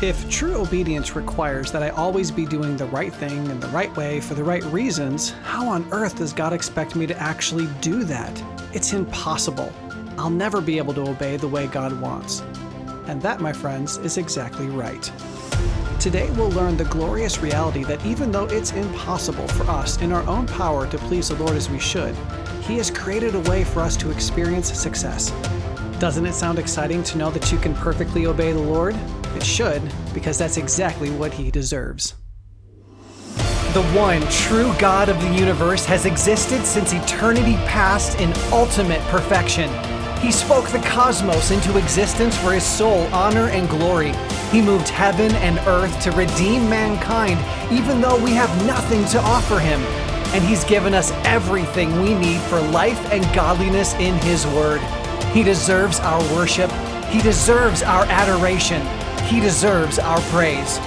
If true obedience requires that I always be doing the right thing in the right way for the right reasons, how on earth does God expect me to actually do that? It's impossible. I'll never be able to obey the way God wants. And that, my friends, is exactly right. Today, we'll learn the glorious reality that even though it's impossible for us in our own power to please the Lord as we should, He has created a way for us to experience success. Doesn't it sound exciting to know that you can perfectly obey the Lord? It should, because that's exactly what He deserves. The one true God of the universe has existed since eternity past in ultimate perfection. He spoke the cosmos into existence for his sole honor and glory. He moved heaven and earth to redeem mankind, even though we have nothing to offer him. And he's given us everything we need for life and godliness in his word. He deserves our worship. He deserves our adoration. He deserves our praise.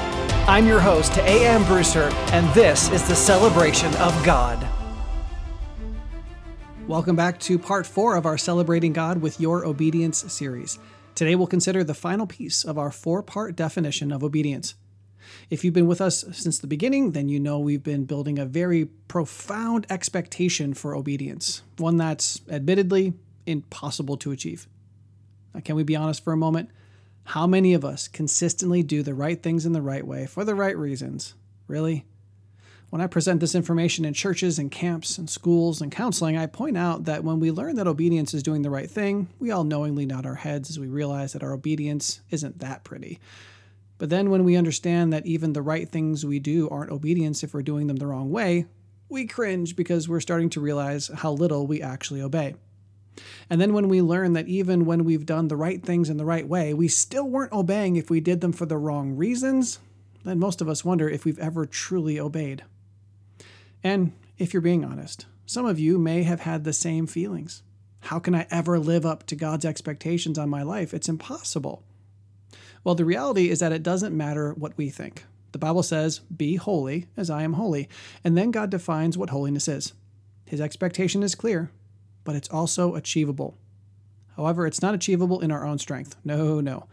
I'm your host, A.M. Brewster, and this is the celebration of God. Welcome back to part four of our Celebrating God with Your Obedience series. Today we'll consider the final piece of our four part definition of obedience. If you've been with us since the beginning, then you know we've been building a very profound expectation for obedience, one that's admittedly impossible to achieve. Now, can we be honest for a moment? How many of us consistently do the right things in the right way for the right reasons? Really? When I present this information in churches and camps and schools and counseling, I point out that when we learn that obedience is doing the right thing, we all knowingly nod our heads as we realize that our obedience isn't that pretty. But then when we understand that even the right things we do aren't obedience if we're doing them the wrong way, we cringe because we're starting to realize how little we actually obey. And then when we learn that even when we've done the right things in the right way, we still weren't obeying if we did them for the wrong reasons, then most of us wonder if we've ever truly obeyed. And if you're being honest, some of you may have had the same feelings. How can I ever live up to God's expectations on my life? It's impossible. Well, the reality is that it doesn't matter what we think. The Bible says, Be holy as I am holy. And then God defines what holiness is. His expectation is clear, but it's also achievable. However, it's not achievable in our own strength. No, no.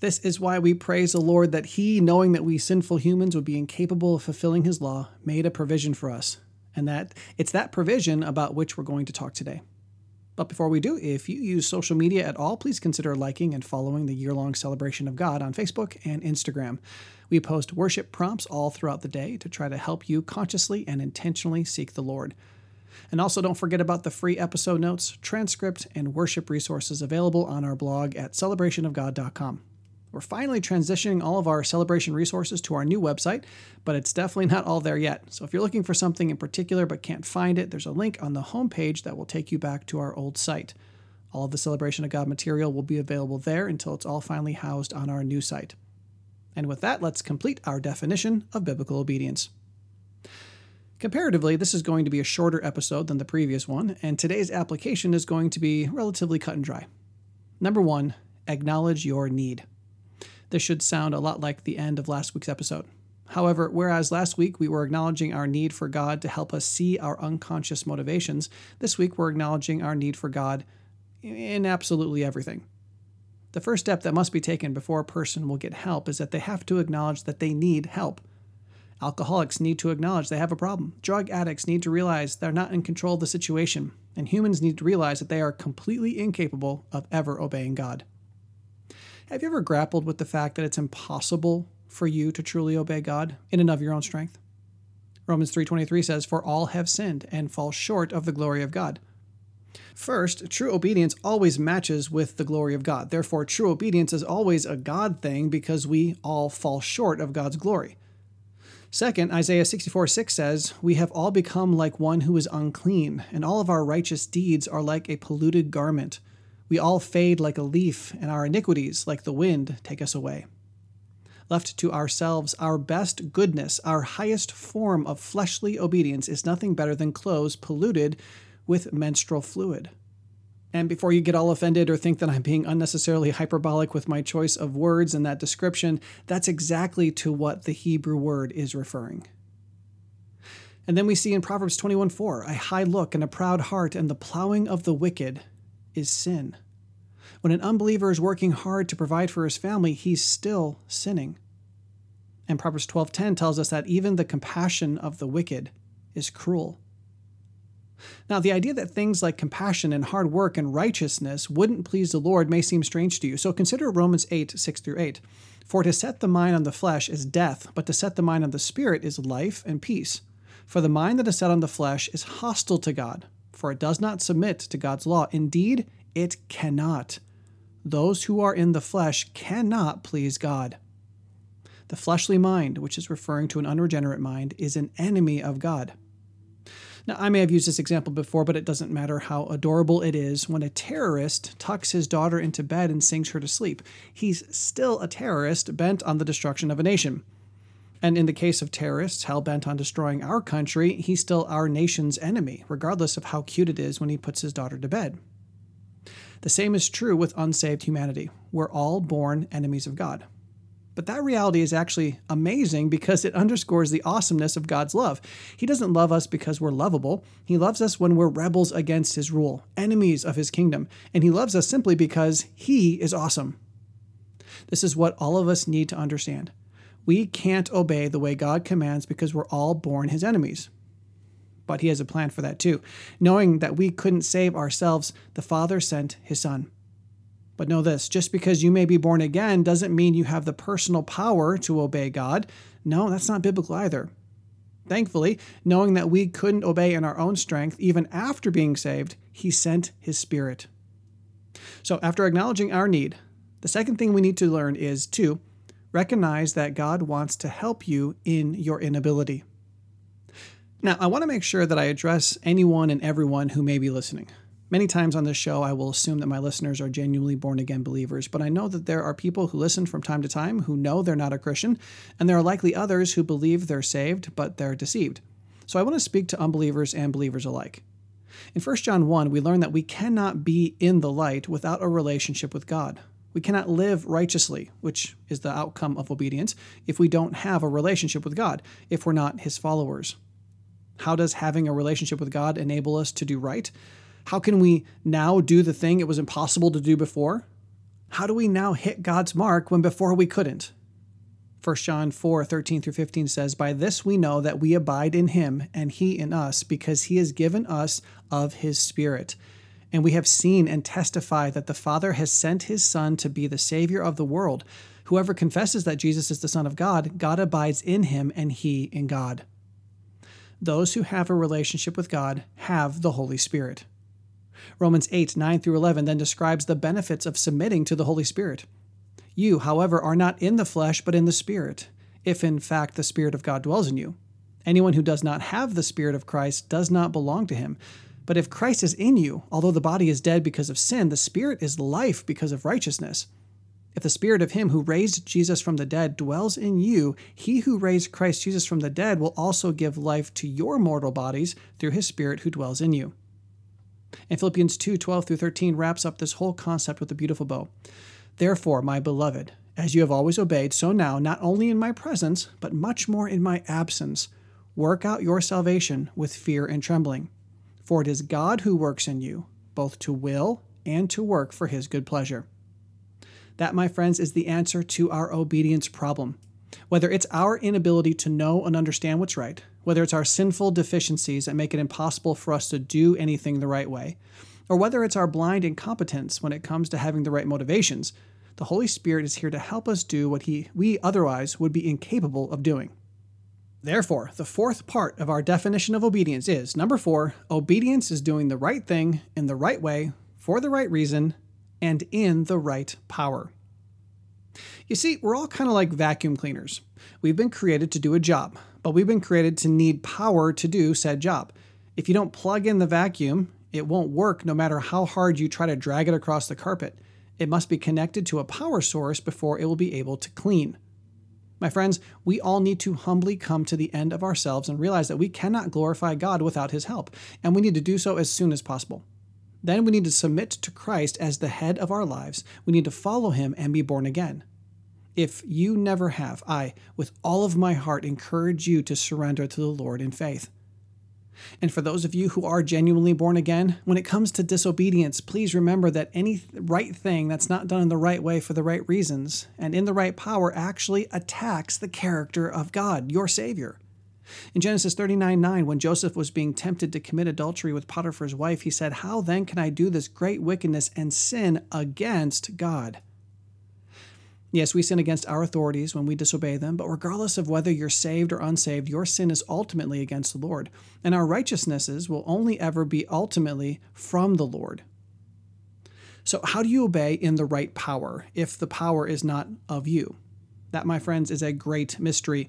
This is why we praise the Lord that He, knowing that we sinful humans would be incapable of fulfilling His law, made a provision for us, and that it's that provision about which we're going to talk today. But before we do, if you use social media at all, please consider liking and following the year long celebration of God on Facebook and Instagram. We post worship prompts all throughout the day to try to help you consciously and intentionally seek the Lord. And also, don't forget about the free episode notes, transcript, and worship resources available on our blog at celebrationofgod.com. We're finally transitioning all of our celebration resources to our new website, but it's definitely not all there yet. So if you're looking for something in particular but can't find it, there's a link on the homepage that will take you back to our old site. All of the Celebration of God material will be available there until it's all finally housed on our new site. And with that, let's complete our definition of biblical obedience. Comparatively, this is going to be a shorter episode than the previous one, and today's application is going to be relatively cut and dry. Number one, acknowledge your need. This should sound a lot like the end of last week's episode. However, whereas last week we were acknowledging our need for God to help us see our unconscious motivations, this week we're acknowledging our need for God in absolutely everything. The first step that must be taken before a person will get help is that they have to acknowledge that they need help. Alcoholics need to acknowledge they have a problem. Drug addicts need to realize they're not in control of the situation. And humans need to realize that they are completely incapable of ever obeying God. Have you ever grappled with the fact that it's impossible for you to truly obey God in and of your own strength? Romans 3:23 says, "For all have sinned and fall short of the glory of God." First, true obedience always matches with the glory of God. Therefore, true obedience is always a God thing because we all fall short of God's glory. Second, Isaiah 64 6 says, We have all become like one who is unclean, and all of our righteous deeds are like a polluted garment. We all fade like a leaf, and our iniquities, like the wind, take us away. Left to ourselves, our best goodness, our highest form of fleshly obedience is nothing better than clothes polluted with menstrual fluid. And before you get all offended or think that I'm being unnecessarily hyperbolic with my choice of words in that description, that's exactly to what the Hebrew word is referring. And then we see in Proverbs 21:4, a high look and a proud heart and the plowing of the wicked is sin. When an unbeliever is working hard to provide for his family, he's still sinning. And Proverbs 12:10 tells us that even the compassion of the wicked is cruel. Now, the idea that things like compassion and hard work and righteousness wouldn't please the Lord may seem strange to you. So consider Romans 8, 6 through 8. For to set the mind on the flesh is death, but to set the mind on the spirit is life and peace. For the mind that is set on the flesh is hostile to God, for it does not submit to God's law. Indeed, it cannot. Those who are in the flesh cannot please God. The fleshly mind, which is referring to an unregenerate mind, is an enemy of God. Now, I may have used this example before, but it doesn't matter how adorable it is. When a terrorist tucks his daughter into bed and sings her to sleep, he's still a terrorist bent on the destruction of a nation. And in the case of terrorists hell bent on destroying our country, he's still our nation's enemy, regardless of how cute it is when he puts his daughter to bed. The same is true with unsaved humanity. We're all born enemies of God. But that reality is actually amazing because it underscores the awesomeness of God's love. He doesn't love us because we're lovable. He loves us when we're rebels against His rule, enemies of His kingdom. And He loves us simply because He is awesome. This is what all of us need to understand. We can't obey the way God commands because we're all born His enemies. But He has a plan for that too. Knowing that we couldn't save ourselves, the Father sent His Son. But know this just because you may be born again doesn't mean you have the personal power to obey God. No, that's not biblical either. Thankfully, knowing that we couldn't obey in our own strength, even after being saved, He sent His Spirit. So, after acknowledging our need, the second thing we need to learn is to recognize that God wants to help you in your inability. Now, I want to make sure that I address anyone and everyone who may be listening. Many times on this show, I will assume that my listeners are genuinely born again believers, but I know that there are people who listen from time to time who know they're not a Christian, and there are likely others who believe they're saved, but they're deceived. So I want to speak to unbelievers and believers alike. In 1 John 1, we learn that we cannot be in the light without a relationship with God. We cannot live righteously, which is the outcome of obedience, if we don't have a relationship with God, if we're not His followers. How does having a relationship with God enable us to do right? How can we now do the thing it was impossible to do before? How do we now hit God's mark when before we couldn't? 1 John 4 13 through 15 says, By this we know that we abide in him and he in us, because he has given us of his Spirit. And we have seen and testify that the Father has sent his Son to be the Savior of the world. Whoever confesses that Jesus is the Son of God, God abides in him and he in God. Those who have a relationship with God have the Holy Spirit. Romans 8, 9 through 11 then describes the benefits of submitting to the Holy Spirit. You, however, are not in the flesh, but in the Spirit, if in fact the Spirit of God dwells in you. Anyone who does not have the Spirit of Christ does not belong to him. But if Christ is in you, although the body is dead because of sin, the Spirit is life because of righteousness. If the Spirit of Him who raised Jesus from the dead dwells in you, He who raised Christ Jesus from the dead will also give life to your mortal bodies through His Spirit who dwells in you. And Philippians 2 12 through 13 wraps up this whole concept with a beautiful bow. Therefore, my beloved, as you have always obeyed, so now, not only in my presence, but much more in my absence, work out your salvation with fear and trembling. For it is God who works in you, both to will and to work for his good pleasure. That, my friends, is the answer to our obedience problem. Whether it's our inability to know and understand what's right, whether it's our sinful deficiencies that make it impossible for us to do anything the right way, or whether it's our blind incompetence when it comes to having the right motivations, the Holy Spirit is here to help us do what he, we otherwise would be incapable of doing. Therefore, the fourth part of our definition of obedience is number four, obedience is doing the right thing in the right way, for the right reason, and in the right power. You see, we're all kind of like vacuum cleaners. We've been created to do a job, but we've been created to need power to do said job. If you don't plug in the vacuum, it won't work no matter how hard you try to drag it across the carpet. It must be connected to a power source before it will be able to clean. My friends, we all need to humbly come to the end of ourselves and realize that we cannot glorify God without His help, and we need to do so as soon as possible. Then we need to submit to Christ as the head of our lives. We need to follow Him and be born again. If you never have, I, with all of my heart, encourage you to surrender to the Lord in faith. And for those of you who are genuinely born again, when it comes to disobedience, please remember that any right thing that's not done in the right way for the right reasons and in the right power actually attacks the character of God, your Savior. In Genesis 39 9, when Joseph was being tempted to commit adultery with Potiphar's wife, he said, How then can I do this great wickedness and sin against God? Yes, we sin against our authorities when we disobey them, but regardless of whether you're saved or unsaved, your sin is ultimately against the Lord, and our righteousnesses will only ever be ultimately from the Lord. So, how do you obey in the right power if the power is not of you? That, my friends, is a great mystery.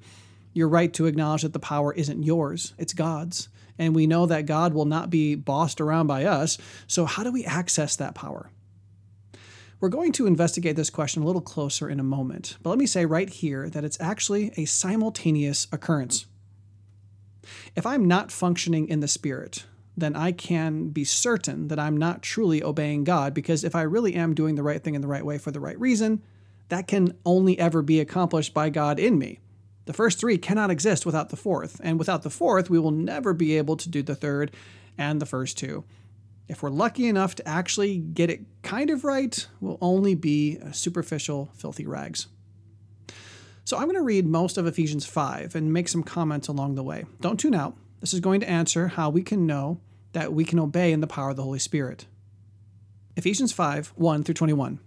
You're right to acknowledge that the power isn't yours, it's God's. And we know that God will not be bossed around by us. So, how do we access that power? We're going to investigate this question a little closer in a moment, but let me say right here that it's actually a simultaneous occurrence. If I'm not functioning in the Spirit, then I can be certain that I'm not truly obeying God because if I really am doing the right thing in the right way for the right reason, that can only ever be accomplished by God in me. The first three cannot exist without the fourth, and without the fourth, we will never be able to do the third and the first two. If we're lucky enough to actually get it kind of right, we'll only be superficial, filthy rags. So I'm going to read most of Ephesians 5 and make some comments along the way. Don't tune out. This is going to answer how we can know that we can obey in the power of the Holy Spirit. Ephesians 5 1 through 21.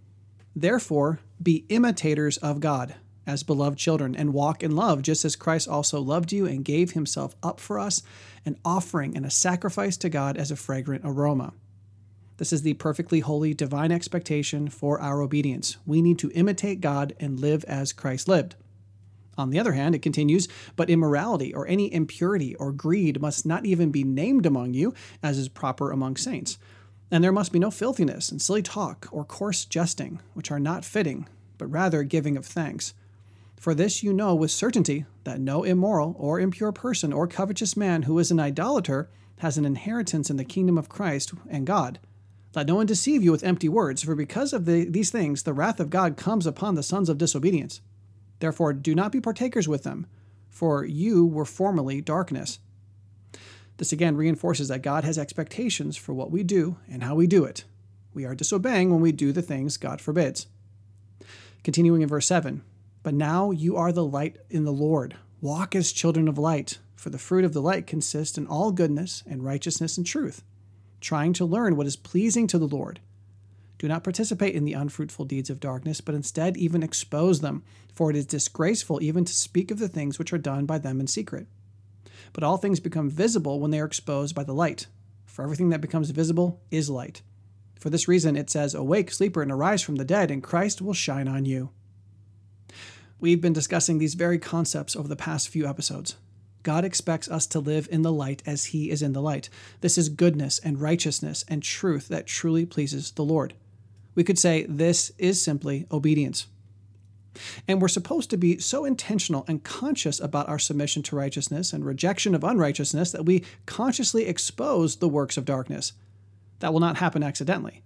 Therefore, be imitators of God as beloved children and walk in love, just as Christ also loved you and gave himself up for us, an offering and a sacrifice to God as a fragrant aroma. This is the perfectly holy divine expectation for our obedience. We need to imitate God and live as Christ lived. On the other hand, it continues, but immorality or any impurity or greed must not even be named among you, as is proper among saints. And there must be no filthiness and silly talk or coarse jesting, which are not fitting, but rather giving of thanks. For this you know with certainty that no immoral or impure person or covetous man who is an idolater has an inheritance in the kingdom of Christ and God. Let no one deceive you with empty words, for because of the, these things the wrath of God comes upon the sons of disobedience. Therefore, do not be partakers with them, for you were formerly darkness. This again reinforces that God has expectations for what we do and how we do it. We are disobeying when we do the things God forbids. Continuing in verse 7 but now you are the light in the Lord. Walk as children of light, for the fruit of the light consists in all goodness and righteousness and truth, trying to learn what is pleasing to the Lord. Do not participate in the unfruitful deeds of darkness, but instead even expose them, for it is disgraceful even to speak of the things which are done by them in secret. But all things become visible when they are exposed by the light, for everything that becomes visible is light. For this reason it says, Awake, sleeper, and arise from the dead, and Christ will shine on you. We've been discussing these very concepts over the past few episodes. God expects us to live in the light as He is in the light. This is goodness and righteousness and truth that truly pleases the Lord. We could say this is simply obedience. And we're supposed to be so intentional and conscious about our submission to righteousness and rejection of unrighteousness that we consciously expose the works of darkness. That will not happen accidentally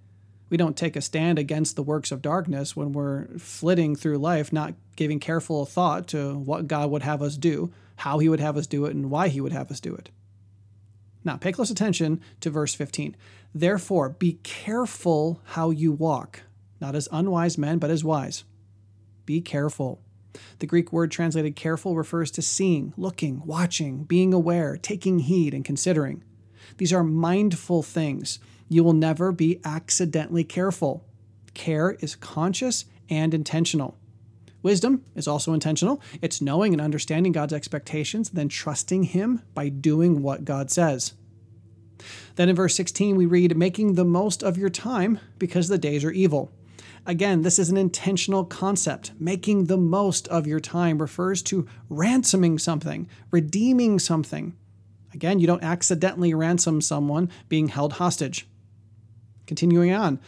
we don't take a stand against the works of darkness when we're flitting through life, not giving careful thought to what God would have us do, how He would have us do it, and why He would have us do it. Now, pay close attention to verse 15. Therefore, be careful how you walk, not as unwise men, but as wise. Be careful. The Greek word translated careful refers to seeing, looking, watching, being aware, taking heed, and considering. These are mindful things you will never be accidentally careful. Care is conscious and intentional. Wisdom is also intentional. It's knowing and understanding God's expectations, then trusting Him by doing what God says. Then in verse 16, we read, making the most of your time because the days are evil. Again, this is an intentional concept. Making the most of your time refers to ransoming something, redeeming something. Again, you don't accidentally ransom someone being held hostage. Continuing on.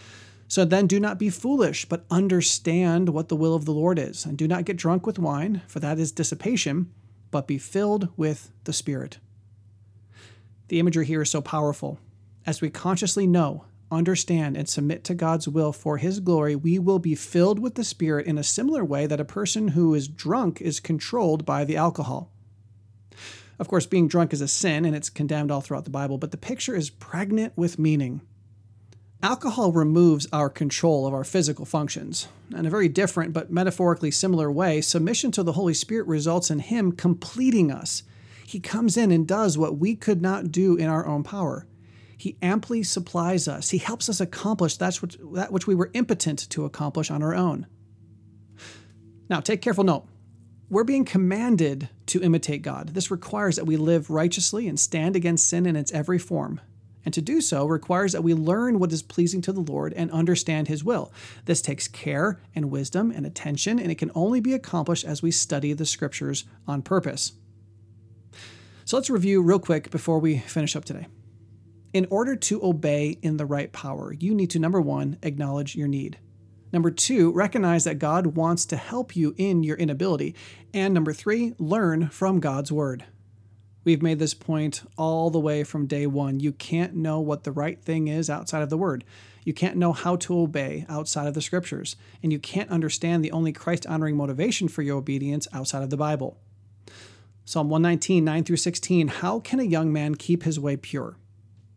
So then do not be foolish, but understand what the will of the Lord is. And do not get drunk with wine, for that is dissipation, but be filled with the Spirit. The imagery here is so powerful. As we consciously know, understand, and submit to God's will for His glory, we will be filled with the Spirit in a similar way that a person who is drunk is controlled by the alcohol. Of course, being drunk is a sin and it's condemned all throughout the Bible, but the picture is pregnant with meaning. Alcohol removes our control of our physical functions. In a very different but metaphorically similar way, submission to the Holy Spirit results in Him completing us. He comes in and does what we could not do in our own power. He amply supplies us. He helps us accomplish that which, that which we were impotent to accomplish on our own. Now, take careful note. We're being commanded to imitate God. This requires that we live righteously and stand against sin in its every form. And to do so requires that we learn what is pleasing to the Lord and understand His will. This takes care and wisdom and attention, and it can only be accomplished as we study the Scriptures on purpose. So let's review real quick before we finish up today. In order to obey in the right power, you need to number one, acknowledge your need. Number two, recognize that God wants to help you in your inability. And number three, learn from God's word. We've made this point all the way from day one. You can't know what the right thing is outside of the word. You can't know how to obey outside of the scriptures. And you can't understand the only Christ honoring motivation for your obedience outside of the Bible. Psalm 119, 9 through 16 How can a young man keep his way pure?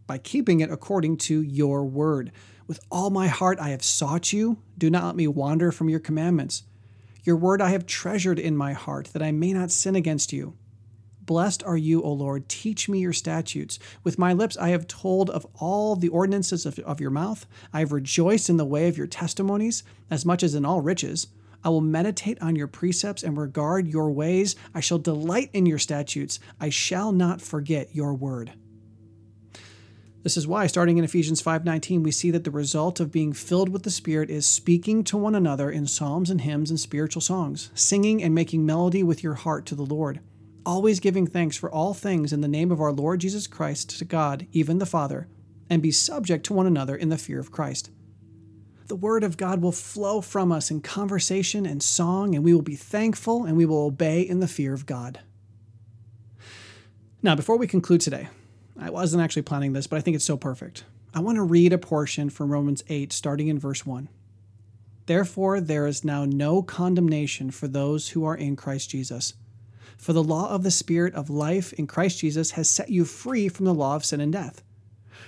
By keeping it according to your word. With all my heart I have sought you. Do not let me wander from your commandments. Your word I have treasured in my heart, that I may not sin against you. Blessed are you, O Lord. Teach me your statutes. With my lips I have told of all the ordinances of, of, your mouth. I have rejoiced in the way of your testimonies, as much as in all riches. I will meditate on your precepts and regard your ways. I shall delight in your statutes. I shall not forget your word. This is why starting in Ephesians 5:19 we see that the result of being filled with the Spirit is speaking to one another in psalms and hymns and spiritual songs, singing and making melody with your heart to the Lord, always giving thanks for all things in the name of our Lord Jesus Christ to God, even the Father, and be subject to one another in the fear of Christ. The word of God will flow from us in conversation and song, and we will be thankful and we will obey in the fear of God. Now, before we conclude today, I wasn't actually planning this, but I think it's so perfect. I want to read a portion from Romans 8, starting in verse 1. Therefore, there is now no condemnation for those who are in Christ Jesus. For the law of the Spirit of life in Christ Jesus has set you free from the law of sin and death.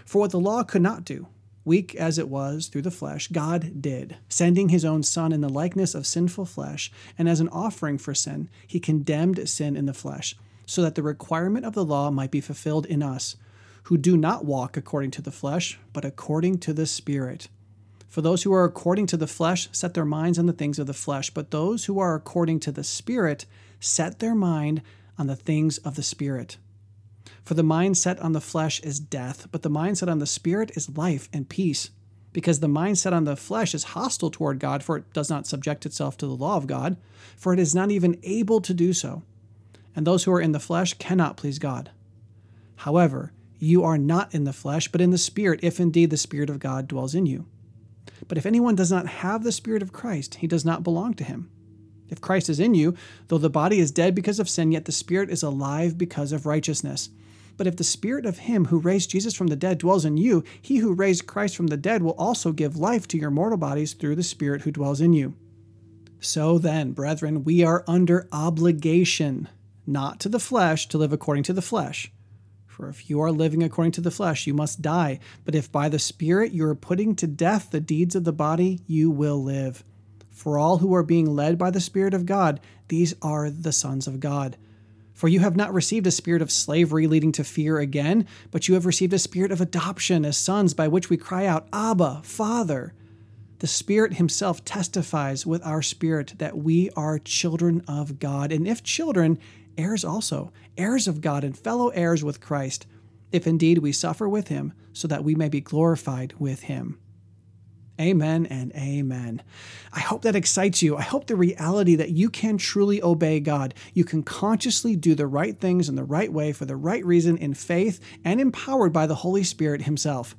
For what the law could not do, weak as it was through the flesh, God did, sending his own Son in the likeness of sinful flesh, and as an offering for sin, he condemned sin in the flesh so that the requirement of the law might be fulfilled in us, who do not walk according to the flesh, but according to the Spirit. For those who are according to the flesh set their minds on the things of the flesh, but those who are according to the Spirit set their mind on the things of the Spirit. For the mind set on the flesh is death, but the mind set on the Spirit is life and peace. Because the mind set on the flesh is hostile toward God, for it does not subject itself to the law of God, for it is not even able to do so and those who are in the flesh cannot please God. However, you are not in the flesh, but in the Spirit, if indeed the Spirit of God dwells in you. But if anyone does not have the Spirit of Christ, he does not belong to him. If Christ is in you, though the body is dead because of sin, yet the Spirit is alive because of righteousness. But if the Spirit of Him who raised Jesus from the dead dwells in you, He who raised Christ from the dead will also give life to your mortal bodies through the Spirit who dwells in you. So then, brethren, we are under obligation not to the flesh, to live according to the flesh. For if you are living according to the flesh, you must die. But if by the Spirit you are putting to death the deeds of the body, you will live. For all who are being led by the Spirit of God, these are the sons of God. For you have not received a spirit of slavery leading to fear again, but you have received a spirit of adoption as sons by which we cry out, Abba, Father. The Spirit Himself testifies with our spirit that we are children of God, and if children, heirs also, heirs of God and fellow heirs with Christ, if indeed we suffer with him, so that we may be glorified with him. Amen and amen. I hope that excites you. I hope the reality that you can truly obey God. You can consciously do the right things in the right way for the right reason in faith and empowered by the Holy Spirit Himself.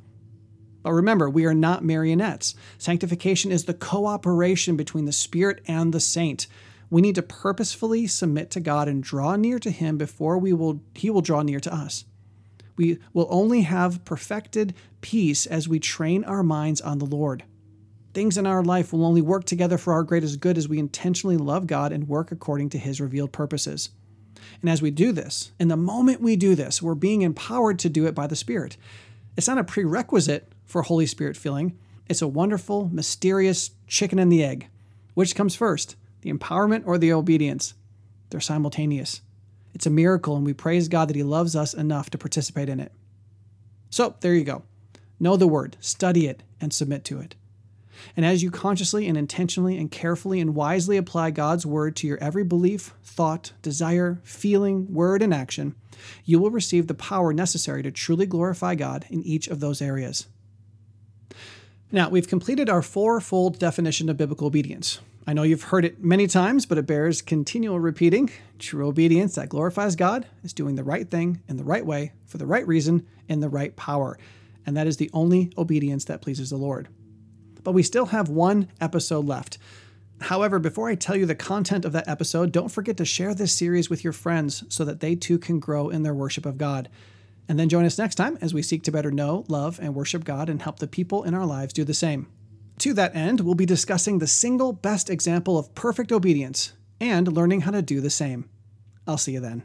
But remember, we are not marionettes. Sanctification is the cooperation between the Spirit and the saint. We need to purposefully submit to God and draw near to him before we will he will draw near to us. We will only have perfected peace as we train our minds on the Lord. Things in our life will only work together for our greatest good as we intentionally love God and work according to his revealed purposes. And as we do this, in the moment we do this, we're being empowered to do it by the Spirit. It's not a prerequisite for Holy Spirit filling, it's a wonderful, mysterious chicken and the egg. Which comes first, the empowerment or the obedience? They're simultaneous. It's a miracle, and we praise God that He loves us enough to participate in it. So, there you go. Know the Word, study it, and submit to it. And as you consciously and intentionally and carefully and wisely apply God's Word to your every belief, thought, desire, feeling, word, and action, you will receive the power necessary to truly glorify God in each of those areas. Now, we've completed our fourfold definition of biblical obedience. I know you've heard it many times, but it bears continual repeating. True obedience that glorifies God is doing the right thing in the right way, for the right reason, in the right power. And that is the only obedience that pleases the Lord. But we still have one episode left. However, before I tell you the content of that episode, don't forget to share this series with your friends so that they too can grow in their worship of God. And then join us next time as we seek to better know, love, and worship God and help the people in our lives do the same. To that end, we'll be discussing the single best example of perfect obedience and learning how to do the same. I'll see you then.